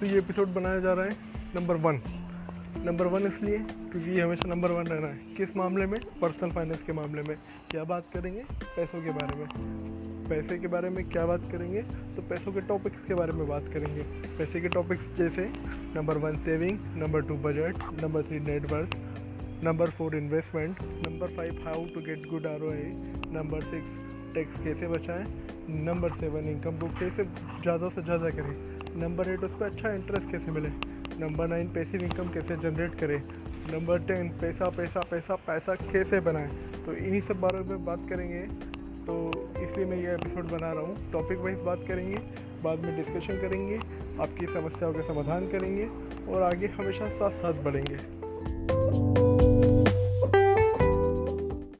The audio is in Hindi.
तो ये एपिसोड बनाया जा रहा है नंबर वन नंबर वन इसलिए क्योंकि ये हमेशा नंबर वन रहना है। किस मामले में? पर्सनल फाइनेंस के मामले में। क्या बात करेंगे? पैसों के बारे में। पैसे के बारे में क्या बात करेंगे? तो पैसों के टॉपिक्स के बारे में बात करेंगे। पैसे के टॉपिक्स जैसे number one saving number two budget number three network number four investment number five how to get good ROA number six tax कैसे बचाएँ? नंबर सेवन इनकम को कैसे ज़्यादा से ज़्यादा करें? नंबर एट उस पर अच्छा इंटरेस्ट कैसे मिले? नंबर नाइन पैसिव इनकम कैसे जनरेट करें? नंबर टेन पैसा पैसा पैसा पैसा कैसे बनाएँ? तो इन्हीं सब बारे में बात करेंगे। तो इसलिए मैं ये एपिसोड बना रहा हूँ। टॉपिक वाइज बात करेंगे, बाद में डिस्कशन करेंगे, आपकी समस्याओं का समाधान करेंगे और आगे हमेशा साथ साथ बढ़ेंगे।